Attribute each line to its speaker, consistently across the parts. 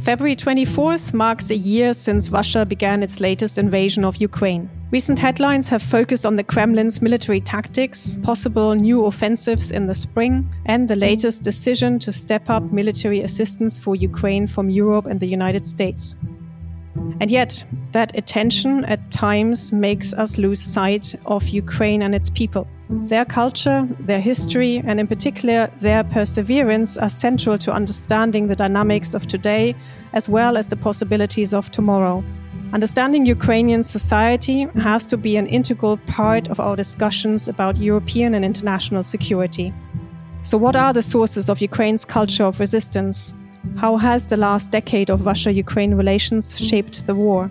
Speaker 1: February 24th marks a year since Russia began its latest invasion of Ukraine. Recent headlines have focused on the Kremlin's military tactics, possible new offensives in the spring, and the latest decision to step up military assistance for Ukraine from Europe and the United States. And yet, that attention at times makes us lose sight of Ukraine and its people. Their culture, their history, and in particular their perseverance are central to understanding the dynamics of today as well as the possibilities of tomorrow. Understanding Ukrainian society has to be an integral part of our discussions about European and international security. So, what are the sources of Ukraine's culture of resistance? How has the last decade of Russia Ukraine relations shaped the war?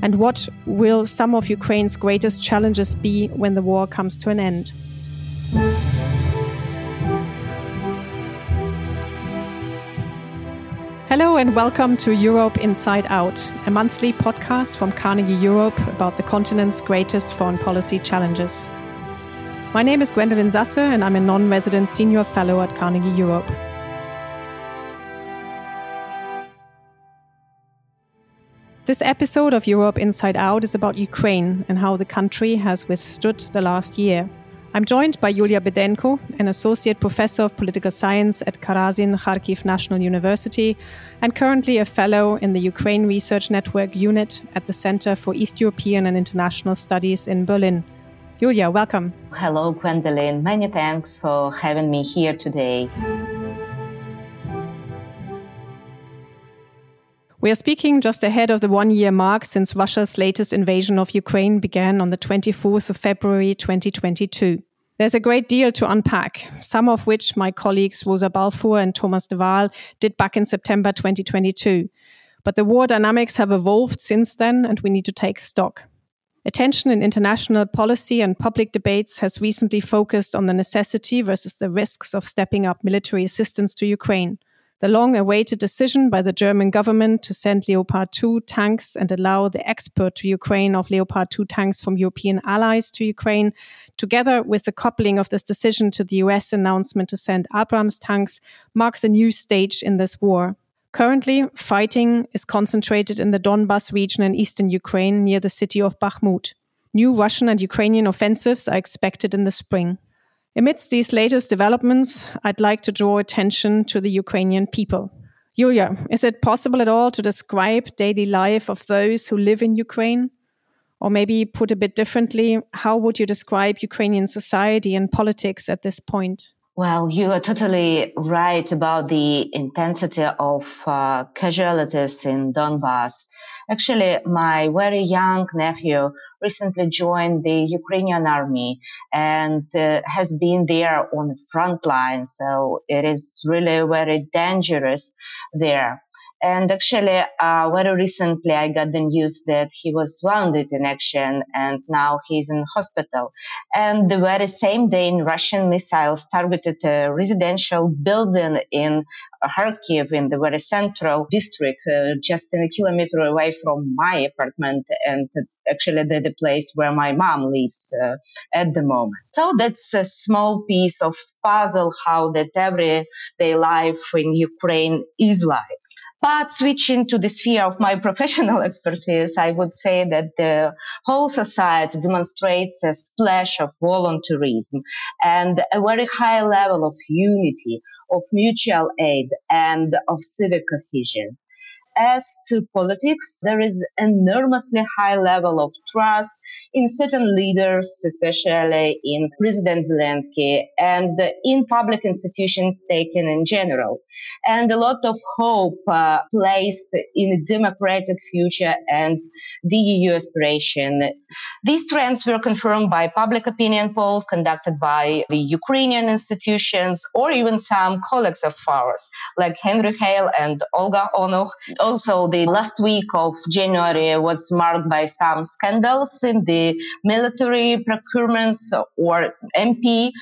Speaker 1: And what will some of Ukraine's greatest challenges be when the war comes to an end? Hello and welcome to Europe Inside Out, a monthly podcast from Carnegie Europe about the continent's greatest foreign policy challenges. My name is Gwendolyn Sasse and I'm a non resident senior fellow at Carnegie Europe. This episode of Europe Inside Out is about Ukraine and how the country has withstood the last year. I'm joined by Yuliya Bidenko, an associate professor of political science at Karazin Kharkiv National University and currently a fellow in the Ukraine Research Network unit at the Center for East European and International Studies in Berlin. Yuliya, welcome.
Speaker 2: Hello, Gwendolyn. Many thanks for having me here today.
Speaker 1: We are speaking just ahead of the one year mark since Russia's latest invasion of Ukraine began on the 24th of February 2022. There's a great deal to unpack, some of which my colleagues Rosa Balfour and Thomas de Waal did back in September 2022. But the war dynamics have evolved since then, and we need to take stock. Attention in international policy and public debates has recently focused on the necessity versus the risks of stepping up military assistance to Ukraine the long awaited decision by the German government to send Leopard 2 tanks and allow the export to Ukraine of Leopard 2 tanks from European allies to Ukraine, together with the coupling of this decision to the US announcement to send Abrams tanks, marks a new stage in this war. Currently, fighting is concentrated in the Donbas region in eastern Ukraine near the city of Bakhmut. New Russian and Ukrainian offensives are expected in the spring. Amidst these latest developments, I'd like to draw attention to the Ukrainian people. Yuliya, is it possible at all to describe daily life of those who live in Ukraine? Or maybe put a bit differently, how would you describe Ukrainian society and politics at this point?
Speaker 2: Well, you are totally right about the intensity of uh, casualties in Donbass. Actually, my very young nephew recently joined the Ukrainian army and uh, has been there on the front line. So it is really very dangerous there. And actually, uh, very recently, I got the news that he was wounded in action and now he's in hospital. And the very same day, Russian missiles targeted a residential building in Kharkiv in the very central district, uh, just a kilometer away from my apartment and actually the, the place where my mom lives uh, at the moment. So that's a small piece of puzzle how that everyday life in Ukraine is like. But switching to the sphere of my professional expertise, I would say that the whole society demonstrates a splash of volunteerism and a very high level of unity, of mutual aid, and of civic cohesion as to politics, there is enormously high level of trust in certain leaders, especially in President Zelensky and in public institutions taken in general. And a lot of hope uh, placed in a democratic future and the EU aspiration. These trends were confirmed by public opinion polls conducted by the Ukrainian institutions or even some colleagues of ours, like Henry Hale and Olga Onuch also the last week of January was marked by some scandals in the military procurements or MP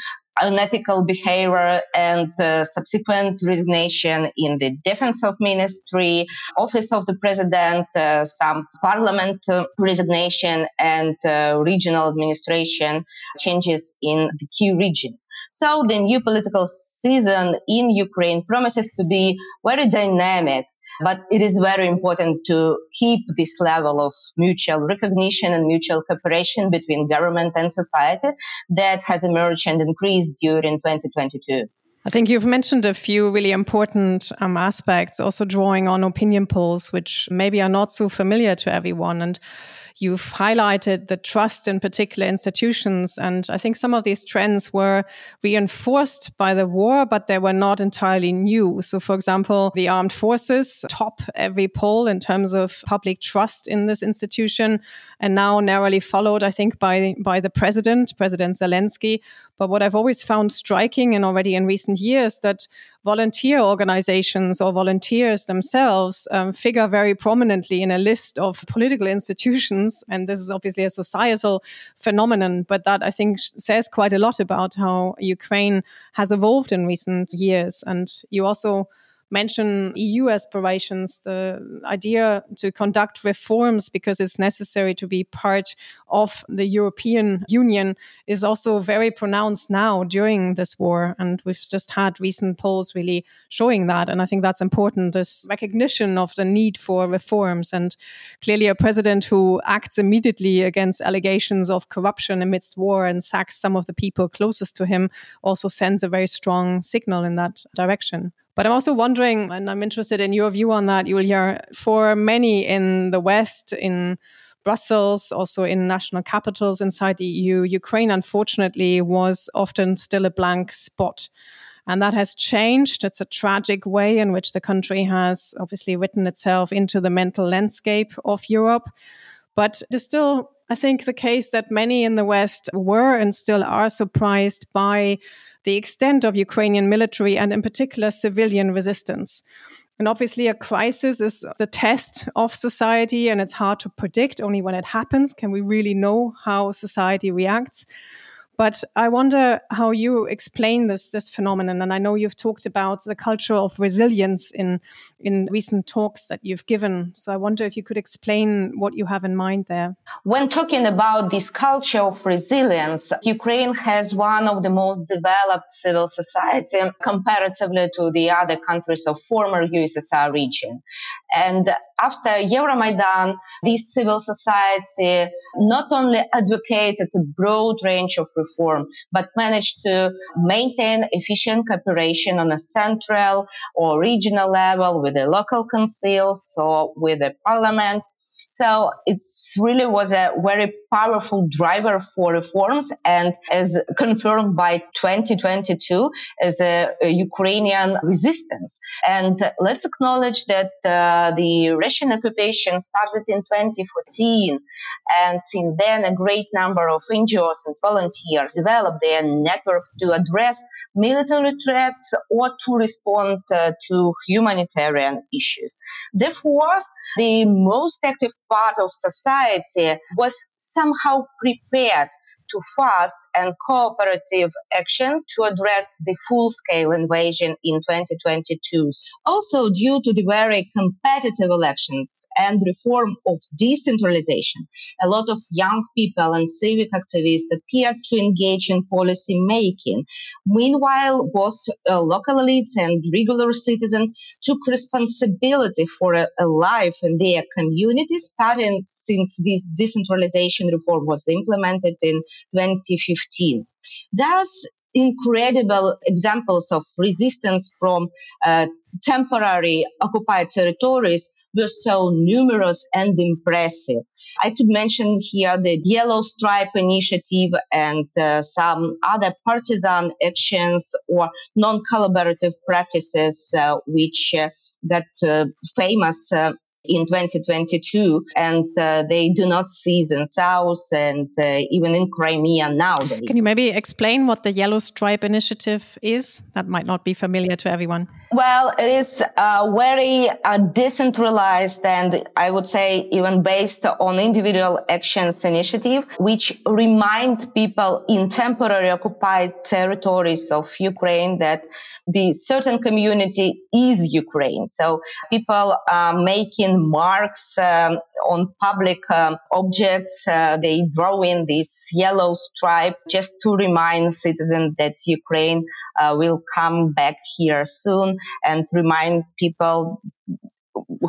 Speaker 2: unethical behavior and uh, subsequent resignation in the defense of ministry, office of the president, uh, some parliament uh, resignation and uh, regional administration changes in the key regions. So the new political season in Ukraine promises to be very dynamic But it is very important to keep this level of mutual recognition and mutual cooperation between government and society that has emerged and increased during 2022.
Speaker 1: I think you've mentioned a few really important um, aspects, also drawing on opinion polls, which maybe are not so familiar to everyone. And You've highlighted the trust in particular institutions. And I think some of these trends were reinforced by the war, but they were not entirely new. So, for example, the armed forces top every poll in terms of public trust in this institution, and now narrowly followed, I think, by, by the president, President Zelensky. But what I've always found striking and already in recent years that volunteer organizations or volunteers themselves um, figure very prominently in a list of political institutions. And this is obviously a societal phenomenon, but that I think says quite a lot about how Ukraine has evolved in recent years. And you also mention EU aspirations, the idea to conduct reforms because it's necessary to be part of the European Union is also very pronounced now during this war. And we've just had recent polls really showing that. And I think that's important this recognition of the need for reforms. And clearly, a president who acts immediately against allegations of corruption amidst war and sacks some of the people closest to him also sends a very strong signal in that direction. But I'm also wondering, and I'm interested in your view on that, Julia, for many in the West, in Brussels, also in national capitals inside the EU, Ukraine, unfortunately, was often still a blank spot. And that has changed. It's a tragic way in which the country has obviously written itself into the mental landscape of Europe. But is still, I think, the case that many in the West were and still are surprised by the extent of Ukrainian military and, in particular, civilian resistance. And obviously, a crisis is the test of society, and it's hard to predict. Only when it happens can we really know how society reacts. But I wonder how you explain this this phenomenon. And I know you've talked about the culture of resilience in in recent talks that you've given. So I wonder if you could explain what you have in mind there.
Speaker 2: When talking about this culture of resilience, Ukraine has one of the most developed civil society comparatively to the other countries of former USSR region. And after Euromaidan, this civil society not only advocated a broad range of reform, but managed to maintain efficient cooperation on a central or regional level with the local councils or with the parliament so it's really was a very powerful driver for reforms and as confirmed by 2022 as a, a Ukrainian resistance. And let's acknowledge that uh, the Russian occupation started in 2014 and since then a great number of NGOs and volunteers developed their network to address military threats or to respond uh, to humanitarian issues. Therefore, the most active part of society was somehow prepared to fast and cooperative actions to address the full scale invasion in 2022. Also, due to the very competitive elections and reform of decentralization, a lot of young people and civic activists appeared to engage in policy making. Meanwhile, both uh, local elites and regular citizens took responsibility for a, a life in their communities, starting since this decentralization reform was implemented in 2015. Thus, incredible examples of resistance from uh, temporary occupied territories were so numerous and impressive. I could mention here the Yellow Stripe Initiative and uh, some other partisan actions or non collaborative practices uh, which uh, got uh, famous uh, in 2022, and uh, they do not cease in South and uh, even in Crimea nowadays.
Speaker 1: Can you maybe explain what the Yellow Stripe Initiative is? That might not be familiar to everyone.
Speaker 2: Well, it is a very uh, decentralized and I would say even based on individual actions initiative, which remind people in temporary occupied territories of Ukraine that the certain community is Ukraine. So people are making marks um, on public um, objects. Uh, they draw in this yellow stripe just to remind citizens that Ukraine uh, will come back here soon and remind people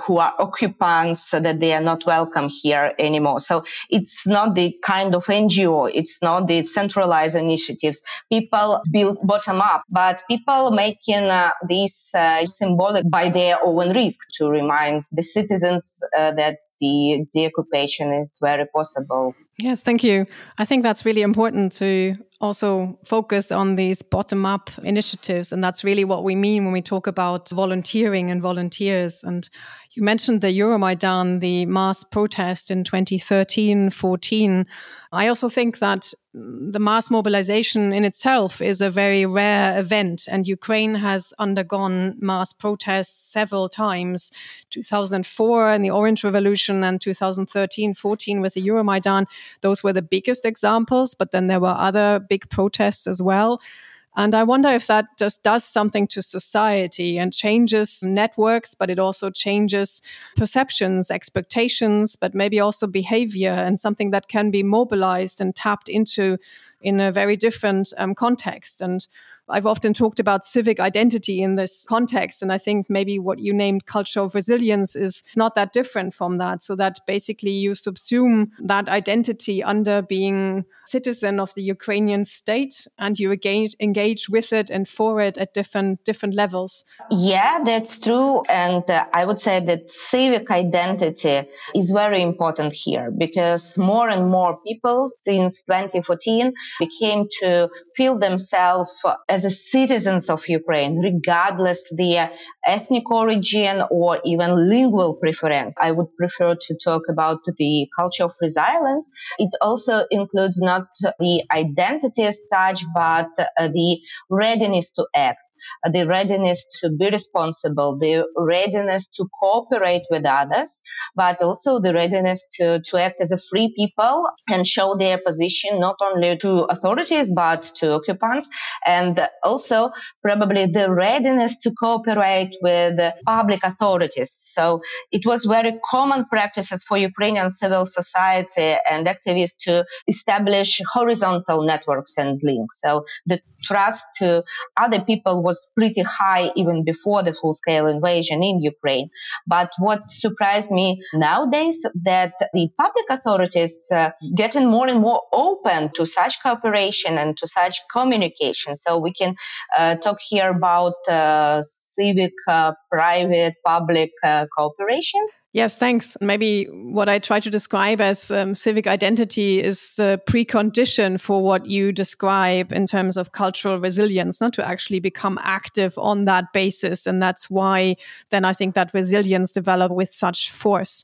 Speaker 2: who are occupants that they are not welcome here anymore. So it's not the kind of NGO. It's not the centralized initiatives. People build bottom up, but people making uh, this uh, symbolic by their own risk to remind the citizens uh, that the deoccupation is very possible.
Speaker 1: Yes, thank you. I think that's really important to also focus on these bottom up initiatives. And that's really what we mean when we talk about volunteering and volunteers. And you mentioned the Euromaidan, the mass protest in 2013 14. I also think that the mass mobilization in itself is a very rare event, and Ukraine has undergone mass protests several times 2004 and the Orange Revolution, and 2013 14 with the Euromaidan. Those were the biggest examples, but then there were other big protests as well. And I wonder if that just does something to society and changes networks, but it also changes perceptions, expectations, but maybe also behavior and something that can be mobilized and tapped into in a very different um, context. And I've often talked about civic identity in this context. And I think maybe what you named culture of resilience is not that different from that. So that basically you subsume that identity under being citizen of the Ukrainian state and you engage, engage with it and for it at different, different levels.
Speaker 2: Yeah, that's true. And uh, I would say that civic identity is very important here because more and more people since 2014 became to feel themselves as citizens of Ukraine, regardless their uh, ethnic origin or even lingual preference. I would prefer to talk about the culture of resilience. It also includes not the identity as such, but uh, the readiness to act the readiness to be responsible, the readiness to cooperate with others, but also the readiness to, to act as a free people and show their position not only to authorities but to occupants, and also probably the readiness to cooperate with public authorities. So it was very common practices for Ukrainian civil society and activists to establish horizontal networks and links. So the trust to other people was pretty high even before the full scale invasion in Ukraine. But what surprised me nowadays that the public authorities uh, getting more and more open to such cooperation and to such communication. So we can uh, talk here about uh, civic, uh, private, public uh, cooperation.
Speaker 1: Yes, thanks. Maybe what I try to describe as um, civic identity is the precondition for what you describe in terms of cultural resilience, not to actually become active on that basis. And that's why then I think that resilience developed with such force.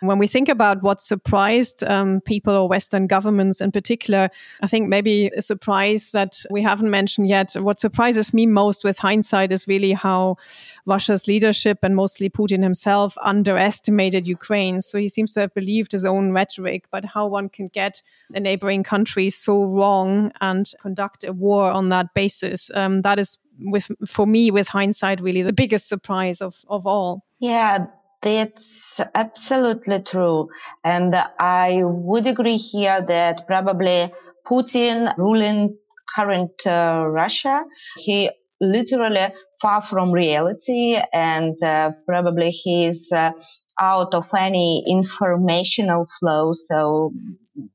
Speaker 1: When we think about what surprised um, people or Western governments in particular, I think maybe a surprise that we haven't mentioned yet. What surprises me most with hindsight is really how Russia's leadership and mostly Putin himself underestimated Ukraine. So he seems to have believed his own rhetoric, but how one can get a neighboring country so wrong and conduct a war on that basis. Um, that is with for me with hindsight really the biggest surprise of of all
Speaker 2: yeah that's absolutely true. And I would agree here that probably Putin ruling current uh, Russia, he literally far from reality and uh, probably he's uh, out of any informational flow. So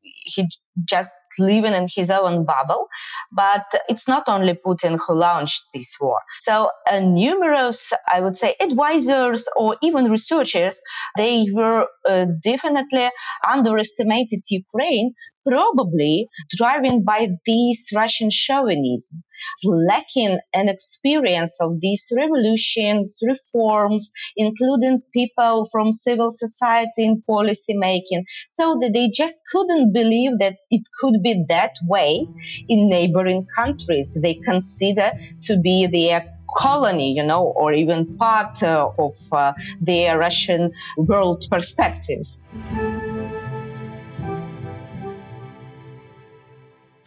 Speaker 2: he just living in his own bubble. But it's not only Putin who launched this war. So uh, numerous, I would say, advisors or even researchers, they were uh, definitely underestimated Ukraine probably driven by this Russian chauvinism, lacking an experience of these revolutions, reforms, including people from civil society in policy making, so that they just couldn't believe that it could be that way in neighboring countries they consider to be their colony, you know, or even part uh, of uh, their Russian world perspectives.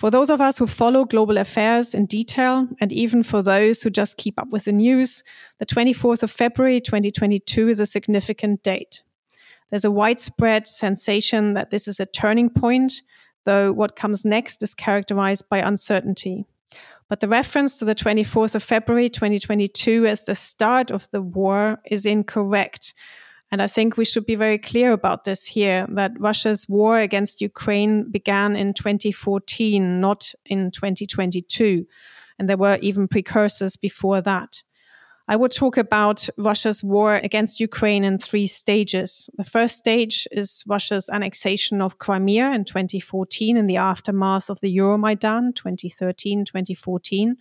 Speaker 1: For those of us who follow global affairs in detail, and even for those who just keep up with the news, the 24th of February 2022 is a significant date. There's a widespread sensation that this is a turning point, though what comes next is characterized by uncertainty. But the reference to the 24th of February 2022 as the start of the war is incorrect. And I think we should be very clear about this here that Russia's war against Ukraine began in 2014, not in 2022. And there were even precursors before that. I would talk about Russia's war against Ukraine in three stages. The first stage is Russia's annexation of Crimea in 2014 in the aftermath of the Euromaidan 2013 2014.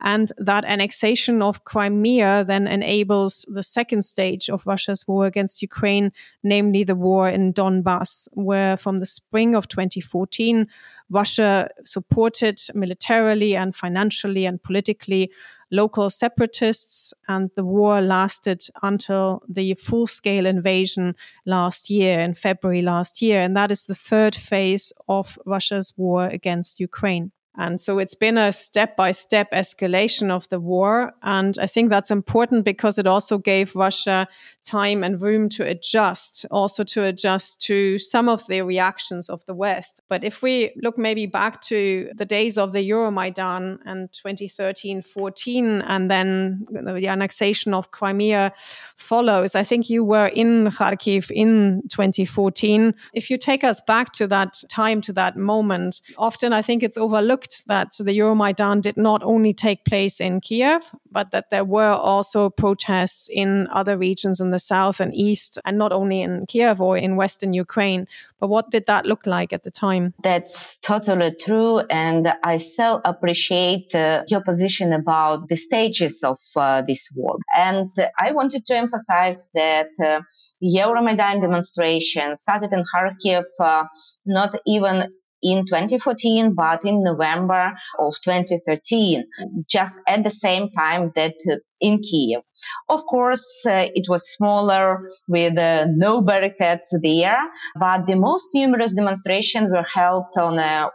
Speaker 1: And that annexation of Crimea then enables the second stage of Russia's war against Ukraine, namely the war in Donbass, where from the spring of 2014, Russia supported militarily and financially and politically local separatists, and the war lasted until the full scale invasion last year, in February last year. And that is the third phase of Russia's war against Ukraine. And so it's been a step by step escalation of the war. And I think that's important because it also gave Russia time and room to adjust, also to adjust to some of the reactions of the West. But if we look maybe back to the days of the Euromaidan and 2013 14, and then the annexation of Crimea follows, I think you were in Kharkiv in 2014. If you take us back to that time, to that moment, often I think it's overlooked that the Euromaidan did not only take place in Kiev, but that there were also protests in other regions in the south and east, and not only in Kiev or in western Ukraine. But what did that look like at the time?
Speaker 2: That's totally true. And I so appreciate uh, your position about the stages of uh, this war. And I wanted to emphasize that uh, Euromaidan demonstration started in Kharkiv uh, not even in 2014, but in November of 2013, just at the same time that uh, in Kiev. Of course, uh, it was smaller with uh, no barricades there, but the most numerous demonstrations were held on a,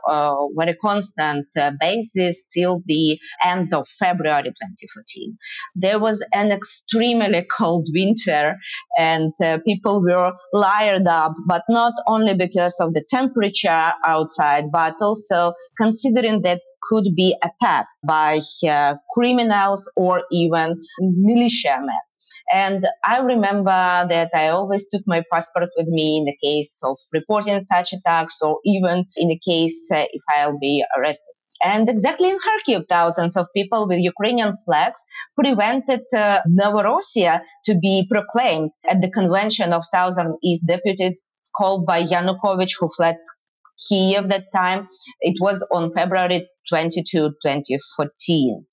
Speaker 2: very constant uh, basis till the end of February 2014. There was an extremely cold winter and uh, people were layered up, but not only because of the temperature outside, but also considering that could be attacked by uh, criminals or even militiamen. And I remember that I always took my passport with me in the case of reporting such attacks or even in the case uh, if I'll be arrested. And exactly in Kharkiv, thousands of people with Ukrainian flags prevented uh, Novorossiya to be proclaimed at the convention of Southern East deputies called by Yanukovych, who fled Kiev that time. It was on February 22, 2014.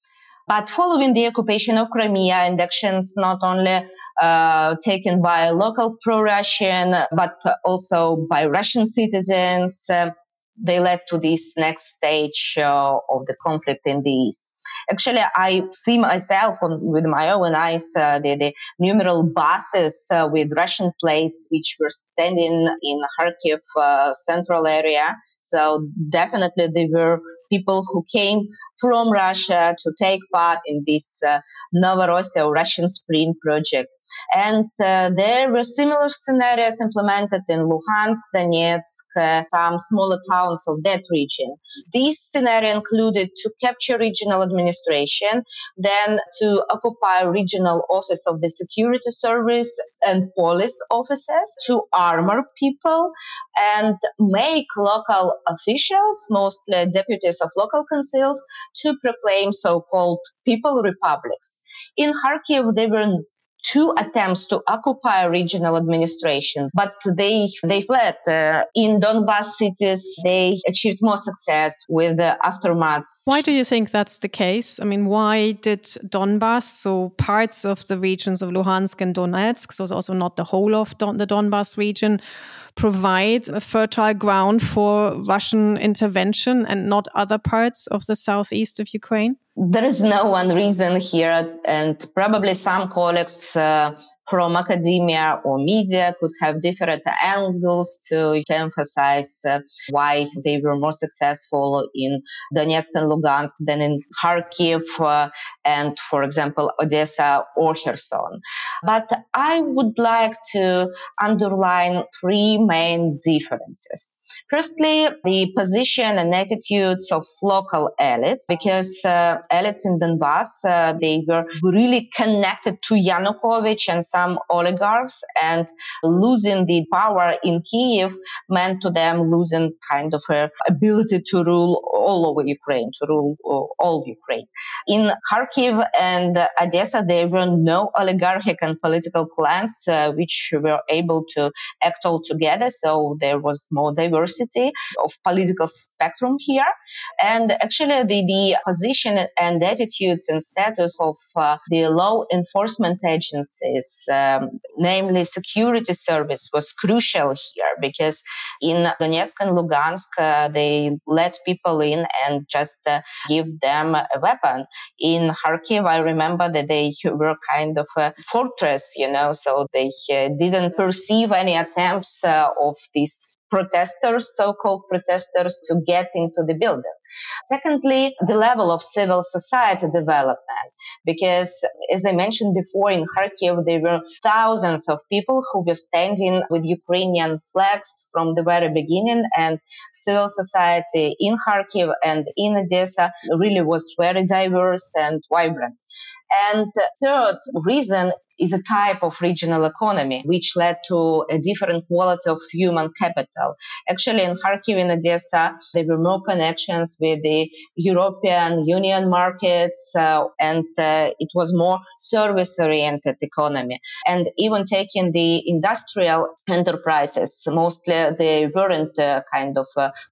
Speaker 2: But following the occupation of Crimea and actions not only uh, taken by local pro-Russian, but also by Russian citizens, uh, they led to this next stage uh, of the conflict in the east. Actually, I see myself on, with my own eyes uh, the, the numeral buses uh, with Russian plates, which were standing in Kharkiv uh, central area. So definitely they were people who came from Russia to take part in this uh, Novorossiya Russian Spring project. And uh, there were similar scenarios implemented in Luhansk, Donetsk, uh, some smaller towns of that region. This scenario included to capture regional administration, then to occupy regional office of the security service and police offices, to armor people and make local officials, mostly deputies of local councils, to proclaim so-called people republics. In Kharkiv, there were two attempts to occupy regional administration, but they they fled. Uh, in Donbas cities, they achieved more success with the aftermaths.
Speaker 1: Why do you think that's the case? I mean, why did Donbas, so parts of the regions of Luhansk and Donetsk, so also not the whole of Don the Donbas region, provide a fertile ground for Russian intervention and not other parts of the southeast of Ukraine?
Speaker 2: There is no one reason here, and probably some colleagues uh, from academia or media could have different angles to, emphasize uh, why they were more successful in Donetsk and Lugansk than in Kharkiv uh, and, for example, Odessa or Kherson. But I would like to underline three main differences. Firstly, the position and attitudes of local elites, because uh, elites in Donbass, uh, they were really connected to Yanukovych and some oligarchs, and losing the power in Kiev meant to them losing kind of a ability to rule all over Ukraine, to rule uh, all Ukraine. In Kharkiv and Odessa, there were no oligarchic and political clans uh, which were able to act all together. So there was more diversity of political spectrum here. And actually, the, the position and attitudes and status of uh, the law enforcement agencies, um, namely security service, was crucial here because in Donetsk and Lugansk, uh, they let people in and just uh, give them a weapon. In Kharkiv, I remember that they were kind of a fortress, you know, so they uh, didn't perceive any attempts uh, of these protesters, so-called protesters, to get into the building. Secondly, the level of civil society development, because as I mentioned before, in Kharkiv, there were thousands of people who were standing with Ukrainian flags from the very beginning, and civil society in Kharkiv and in Odessa really was very diverse and vibrant. And third reason is a type of regional economy, which led to a different quality of human capital. Actually, in Kharkiv and Odessa, there were more connections with the European Union markets, uh, and uh, it was more service-oriented economy. And even taking the industrial enterprises, mostly they weren't uh, kind of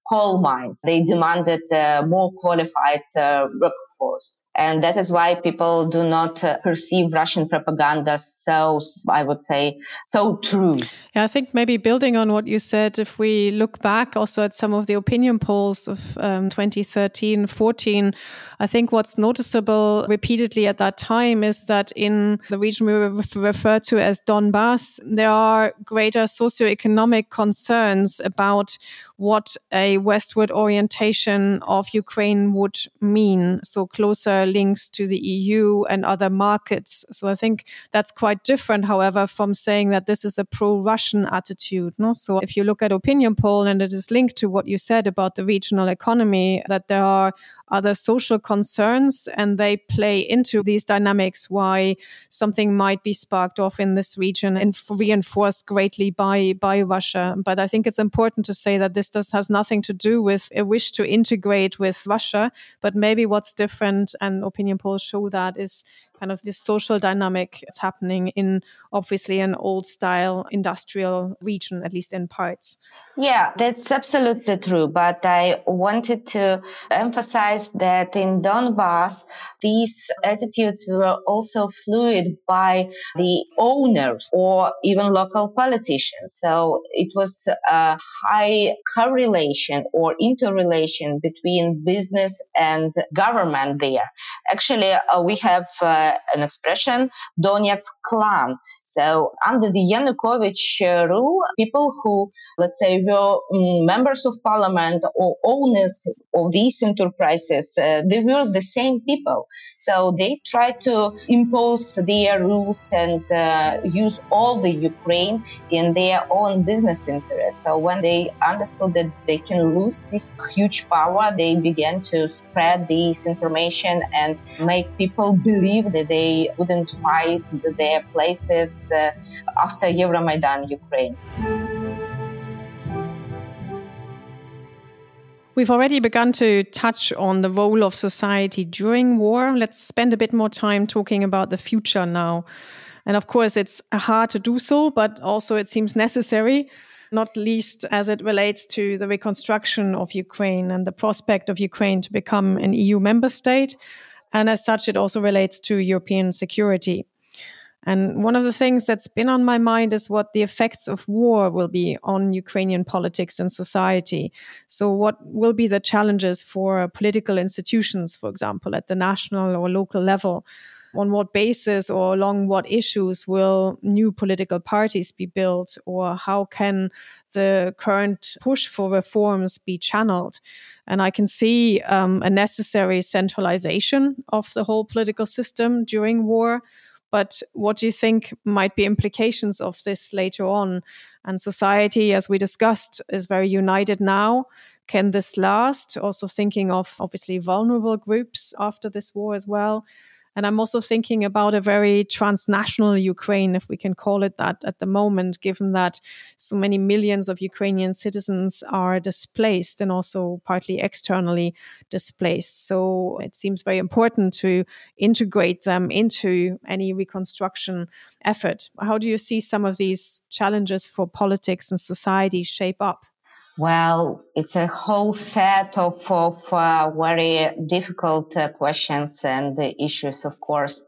Speaker 2: coal mines. They demanded more qualified workforce. And that is why people do not uh, perceive Russian propaganda so, I would say, so true.
Speaker 1: Yeah, I think maybe building on what you said, if we look back also at some of the opinion polls of um, 2013, 14, I think what's noticeable repeatedly at that time is that in the region we refer to as Donbass, there are greater socioeconomic concerns about what a westward orientation of Ukraine would mean. So closer links to the EU and other markets. So I think that's quite different, however, from saying that this is a pro-Russian attitude. No? So if you look at opinion poll and it is linked to what you said about the regional economy, that there are other social concerns and they play into these dynamics why something might be sparked off in this region and reinforced greatly by by Russia. But i think it's important to say that this does has nothing to do with a wish to integrate with Russia but maybe what's different and opinion polls show that is kind of this social dynamic is happening in obviously an old style industrial region, at least in parts.
Speaker 2: Yeah, that's absolutely true. But I wanted to emphasize that in Donbass, these attitudes were also fluid by the owners or even local politicians. So it was a high correlation or interrelation between business and government there. Actually, uh, we have uh, an expression, Donetsk clan. So under the Yanukovych rule, people who, let's say, were um, members of parliament or owners of these enterprises, uh, they were the same people. So they tried to impose their rules and uh, use all the Ukraine in their own business interests. So when they understood that they can lose this huge power, they began to spread this information and make people believe that they wouldn't fight their places uh, after Euromaidan Ukraine.
Speaker 1: We've already begun to touch on the role of society during war. Let's spend a bit more time talking about the future now. And of course, it's hard to do so, but also it seems necessary, not least as it relates to the reconstruction of Ukraine and the prospect of Ukraine to become an EU member state. And as such, it also relates to European security. And one of the things that's been on my mind is what the effects of war will be on Ukrainian politics and society. So, what will be the challenges for political institutions, for example, at the national or local level? On what basis or along what issues will new political parties be built, or how can the current push for reforms be channeled? And I can see um, a necessary centralization of the whole political system during war But what do you think might be implications of this later on? And society, as we discussed, is very united now. Can this last? Also thinking of obviously vulnerable groups after this war as well. And I'm also thinking about a very transnational Ukraine, if we can call it that at the moment, given that so many millions of Ukrainian citizens are displaced and also partly externally displaced. So it seems very important to integrate them into any reconstruction effort. How do you see some of these challenges for politics and society shape up?
Speaker 2: Well, it's a whole set of, of uh, very difficult uh, questions and issues, of course.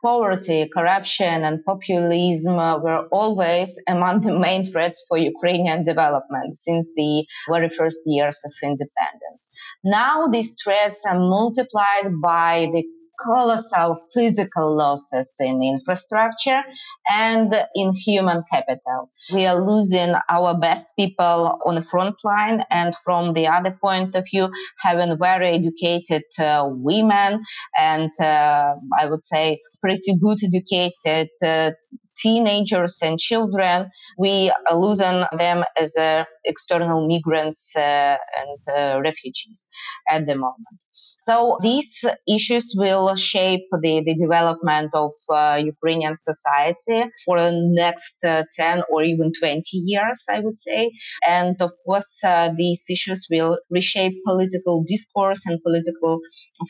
Speaker 2: Poverty, corruption, and populism were always among the main threats for Ukrainian development since the very first years of independence. Now these threats are multiplied by the colossal physical losses in infrastructure and in human capital. We are losing our best people on the front line, and from the other point of view, having very educated uh, women and uh, I would say pretty good educated uh, teenagers and children, we are losing them as uh, external migrants uh, and uh, refugees at the moment. So these issues will shape the, the development of uh, Ukrainian society for the next uh, 10 or even 20 years, I would say. And of course, uh, these issues will reshape political discourse and political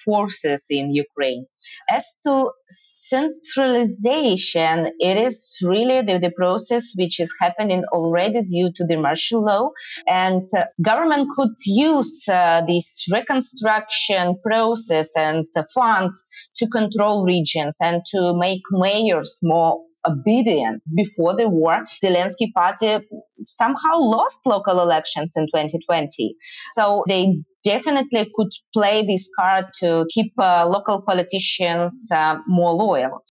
Speaker 2: forces in Ukraine. As to centralization, it is really the, the process which is happening already due to the martial law. And uh, government could use uh, this reconstruction process and funds to control regions and to make mayors more obedient. Before the war, Zelensky party somehow lost local elections in 2020. So they definitely could play this card to keep uh, local politicians uh, more loyal.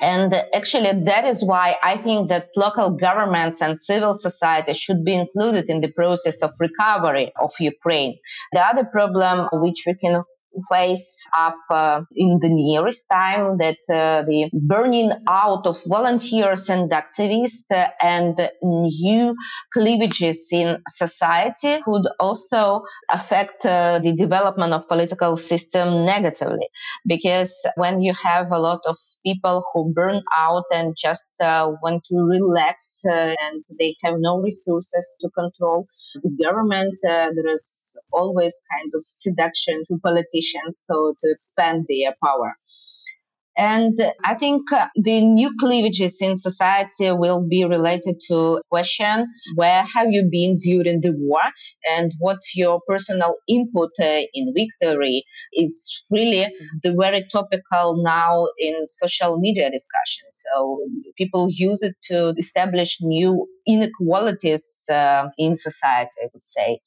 Speaker 2: And actually, that is why I think that local governments and civil society should be included in the process of recovery of Ukraine. The other problem which we can face up uh, in the nearest time that uh, the burning out of volunteers and activists uh, and new cleavages in society could also affect uh, the development of political system negatively. Because when you have a lot of people who burn out and just uh, want to relax and they have no resources to control the government there is always kind of seduction to politicians politicians to, to expand their power. And I think uh, the new cleavages in society will be related to question where have you been during the war and what's your personal input uh, in victory. It's really the very topical now in social media discussions. So people use it to establish new inequalities uh, in society, I would say.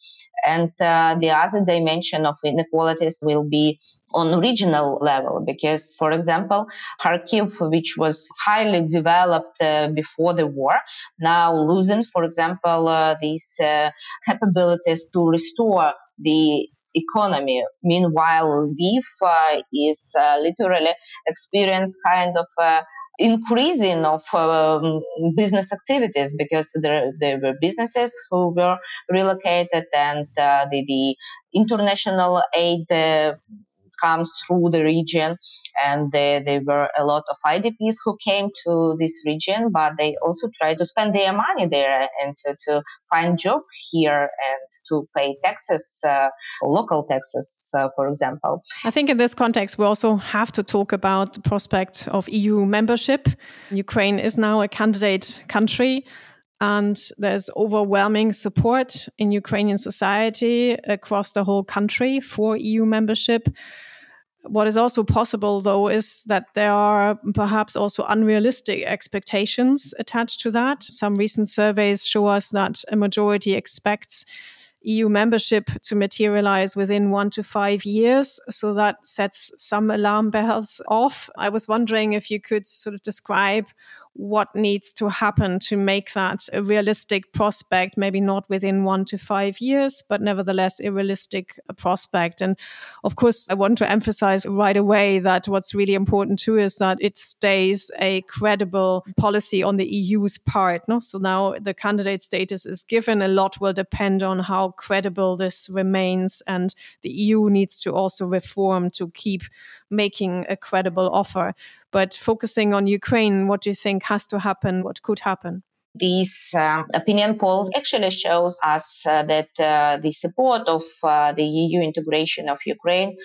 Speaker 2: And uh, the other dimension of inequalities will be on regional level because for example kharkiv which was highly developed uh, before the war now losing for example uh, these uh, capabilities to restore the economy meanwhile lviv uh, is uh, literally experience kind of increasing of um, business activities because there, there were businesses who were relocated and uh, the, the international aid uh, comes through the region. And there, there were a lot of IDPs who came to this region, but they also try to spend their money there and to, to find job here and to pay taxes, uh, local taxes, uh, for example.
Speaker 1: I think in this context, we also have to talk about the prospect of EU membership. Ukraine is now a candidate country and there's overwhelming support in Ukrainian society across the whole country for EU membership. What is also possible, though, is that there are perhaps also unrealistic expectations attached to that. Some recent surveys show us that a majority expects EU membership to materialize within one to five years. So that sets some alarm bells off. I was wondering if you could sort of describe what needs to happen to make that a realistic prospect, maybe not within one to five years, but nevertheless a realistic uh, prospect. And of course, I want to emphasize right away that what's really important too is that it stays a credible policy on the EU's part. No? So now the candidate status is given. A lot will depend on how credible this remains. And the EU needs to also reform to keep making a credible offer. But focusing on Ukraine, what do you think has to happen? What could happen?
Speaker 2: These uh, opinion polls actually shows us uh, that uh, the support of uh, the EU integration of Ukraine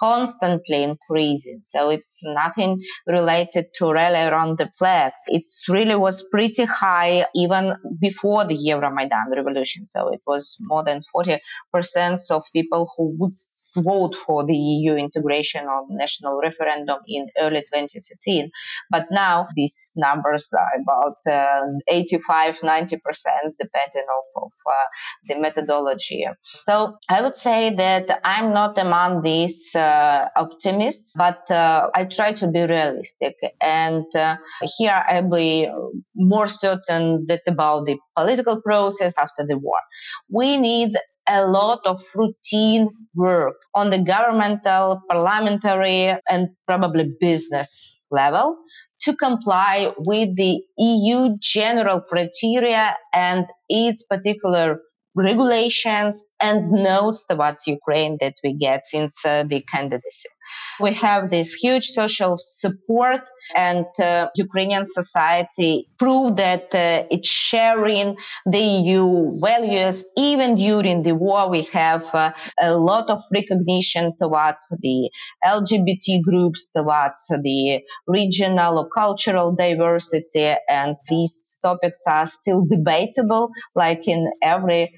Speaker 2: constantly increasing. So it's nothing related to rally around the flag. It really was pretty high even before the Euromaidan revolution. So it was more than 40% of people who would vote for the EU integration on national referendum in early 2013. But now these numbers are about uh, 85, 90% depending of, of uh, the methodology. So I would say that I'm not among these uh, optimists, but uh, I try to be realistic. And uh, here I'll be more certain that about the political process after the war. We need a lot of routine work on the governmental, parliamentary, and probably business level to comply with the EU general criteria and its particular regulations and notes towards Ukraine that we get since uh, the candidacy. We have this huge social support and uh, Ukrainian society proved that uh, it's sharing the EU values. Even during the war, we have uh, a lot of recognition towards the LGBT groups, towards the regional or cultural diversity. And these topics are still debatable, like in every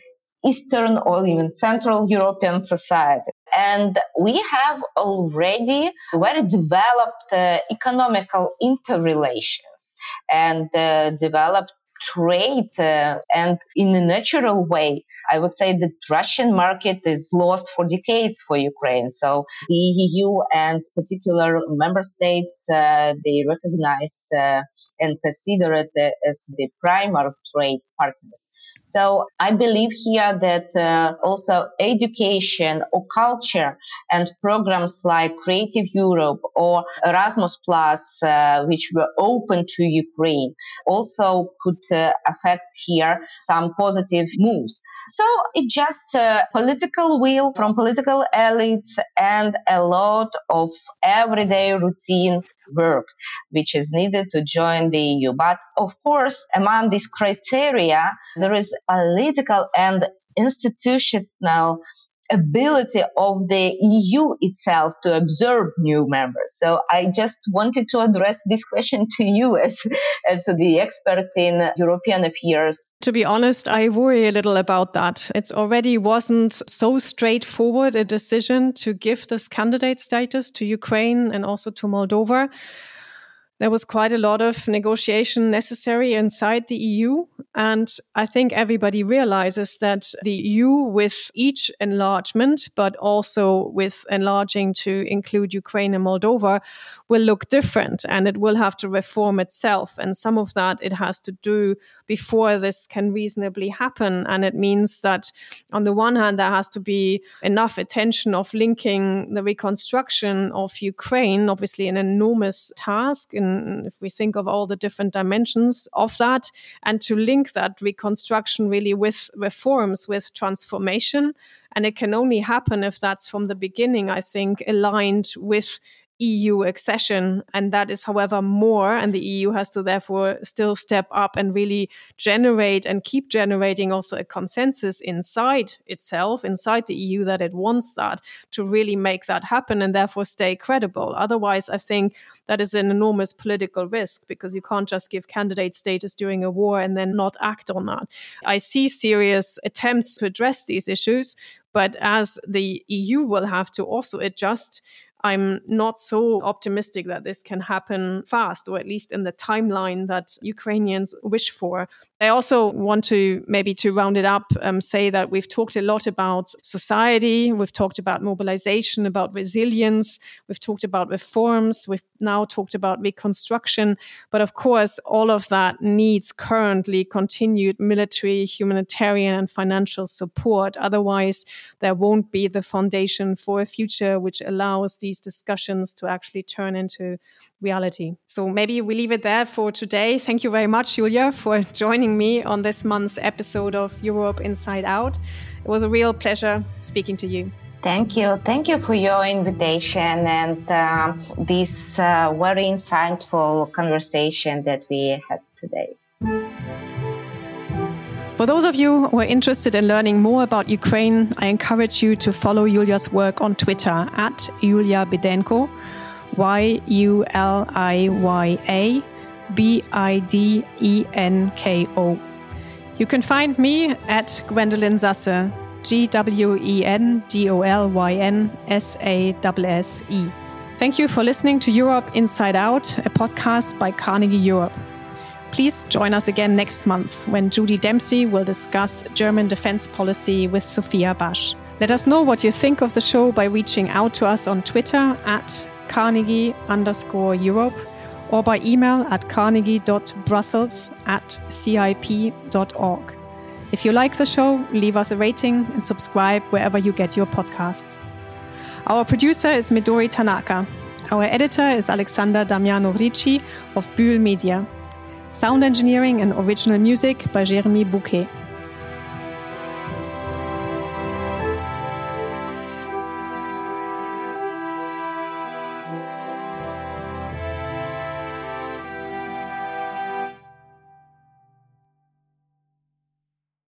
Speaker 2: Eastern or even Central European society. And we have already very developed uh, economical interrelations and uh, developed trade uh, and in a natural way i would say the russian market is lost for decades for ukraine so the eu and particular member states uh, they recognized uh, and consider it as the primary trade partners. So I believe here that uh, also education or culture and programs like Creative Europe or Erasmus Plus, uh, which were open to Ukraine, also could uh, affect here some positive moves. So it's just uh, political will from political elites and a lot of everyday routine work which is needed to join the EU. But of course, among these criteria, there is a political and institutional ability of the EU itself to absorb new members. So I just wanted to address this question to you as, as the expert in European affairs.
Speaker 1: To be honest, I worry a little about that. It already wasn't so straightforward a decision to give this candidate status to Ukraine and also to Moldova there was quite a lot of negotiation necessary inside the EU. And I think everybody realizes that the EU, with each enlargement, but also with enlarging to include Ukraine and Moldova, will look different and it will have to reform itself. And some of that it has to do before this can reasonably happen. And it means that on the one hand, there has to be enough attention of linking the reconstruction of Ukraine, obviously an enormous task in Um, if we think of all the different dimensions of that, and to link that reconstruction really with reforms, with transformation. And it can only happen if that's from the beginning, I think, aligned with EU accession. And that is, however, more. And the EU has to therefore still step up and really generate and keep generating also a consensus inside itself, inside the EU, that it wants that to really make that happen and therefore stay credible. Otherwise, I think that is an enormous political risk because you can't just give candidate status during a war and then not act on that. I see serious attempts to address these issues. But as the EU will have to also adjust I'm not so optimistic that this can happen fast, or at least in the timeline that Ukrainians wish for. I also want to maybe to round it up, um, say that we've talked a lot about society, we've talked about mobilization, about resilience, we've talked about reforms, we've now talked about reconstruction. But of course, all of that needs currently continued military, humanitarian, and financial support. Otherwise, there won't be the foundation for a future which allows these discussions to actually turn into reality. So maybe we leave it there for today. Thank you very much, Yuliya, for joining me on this month's episode of Europe Inside Out. It was a real pleasure speaking to you.
Speaker 2: Thank you. Thank you for your invitation and uh, this uh, very insightful conversation that we had today.
Speaker 1: For those of you who are interested in learning more about Ukraine, I encourage you to follow Yuliya's work on Twitter at Yuliya Bidenko, Y U L I Y A B I D E N K O. You can find me at Gwendolyn Sasse, G W E N D O L Y N S A S S E. Thank you for listening to Europe Inside Out, a podcast by Carnegie Europe. Please join us again next month when Judy Dempsey will discuss German defense policy with Sophia Besch. Let us know what you think of the show by reaching out to us on Twitter at carnegie underscore Europe or by email at carnegie.brussels at ceip.org. If you like the show, leave us a rating and subscribe wherever you get your podcasts. Our producer is Midori Tanaka. Our editor is Alexander Damiano Ricci of Bühl Media. Sound engineering and original music by Jeremy Bouquet.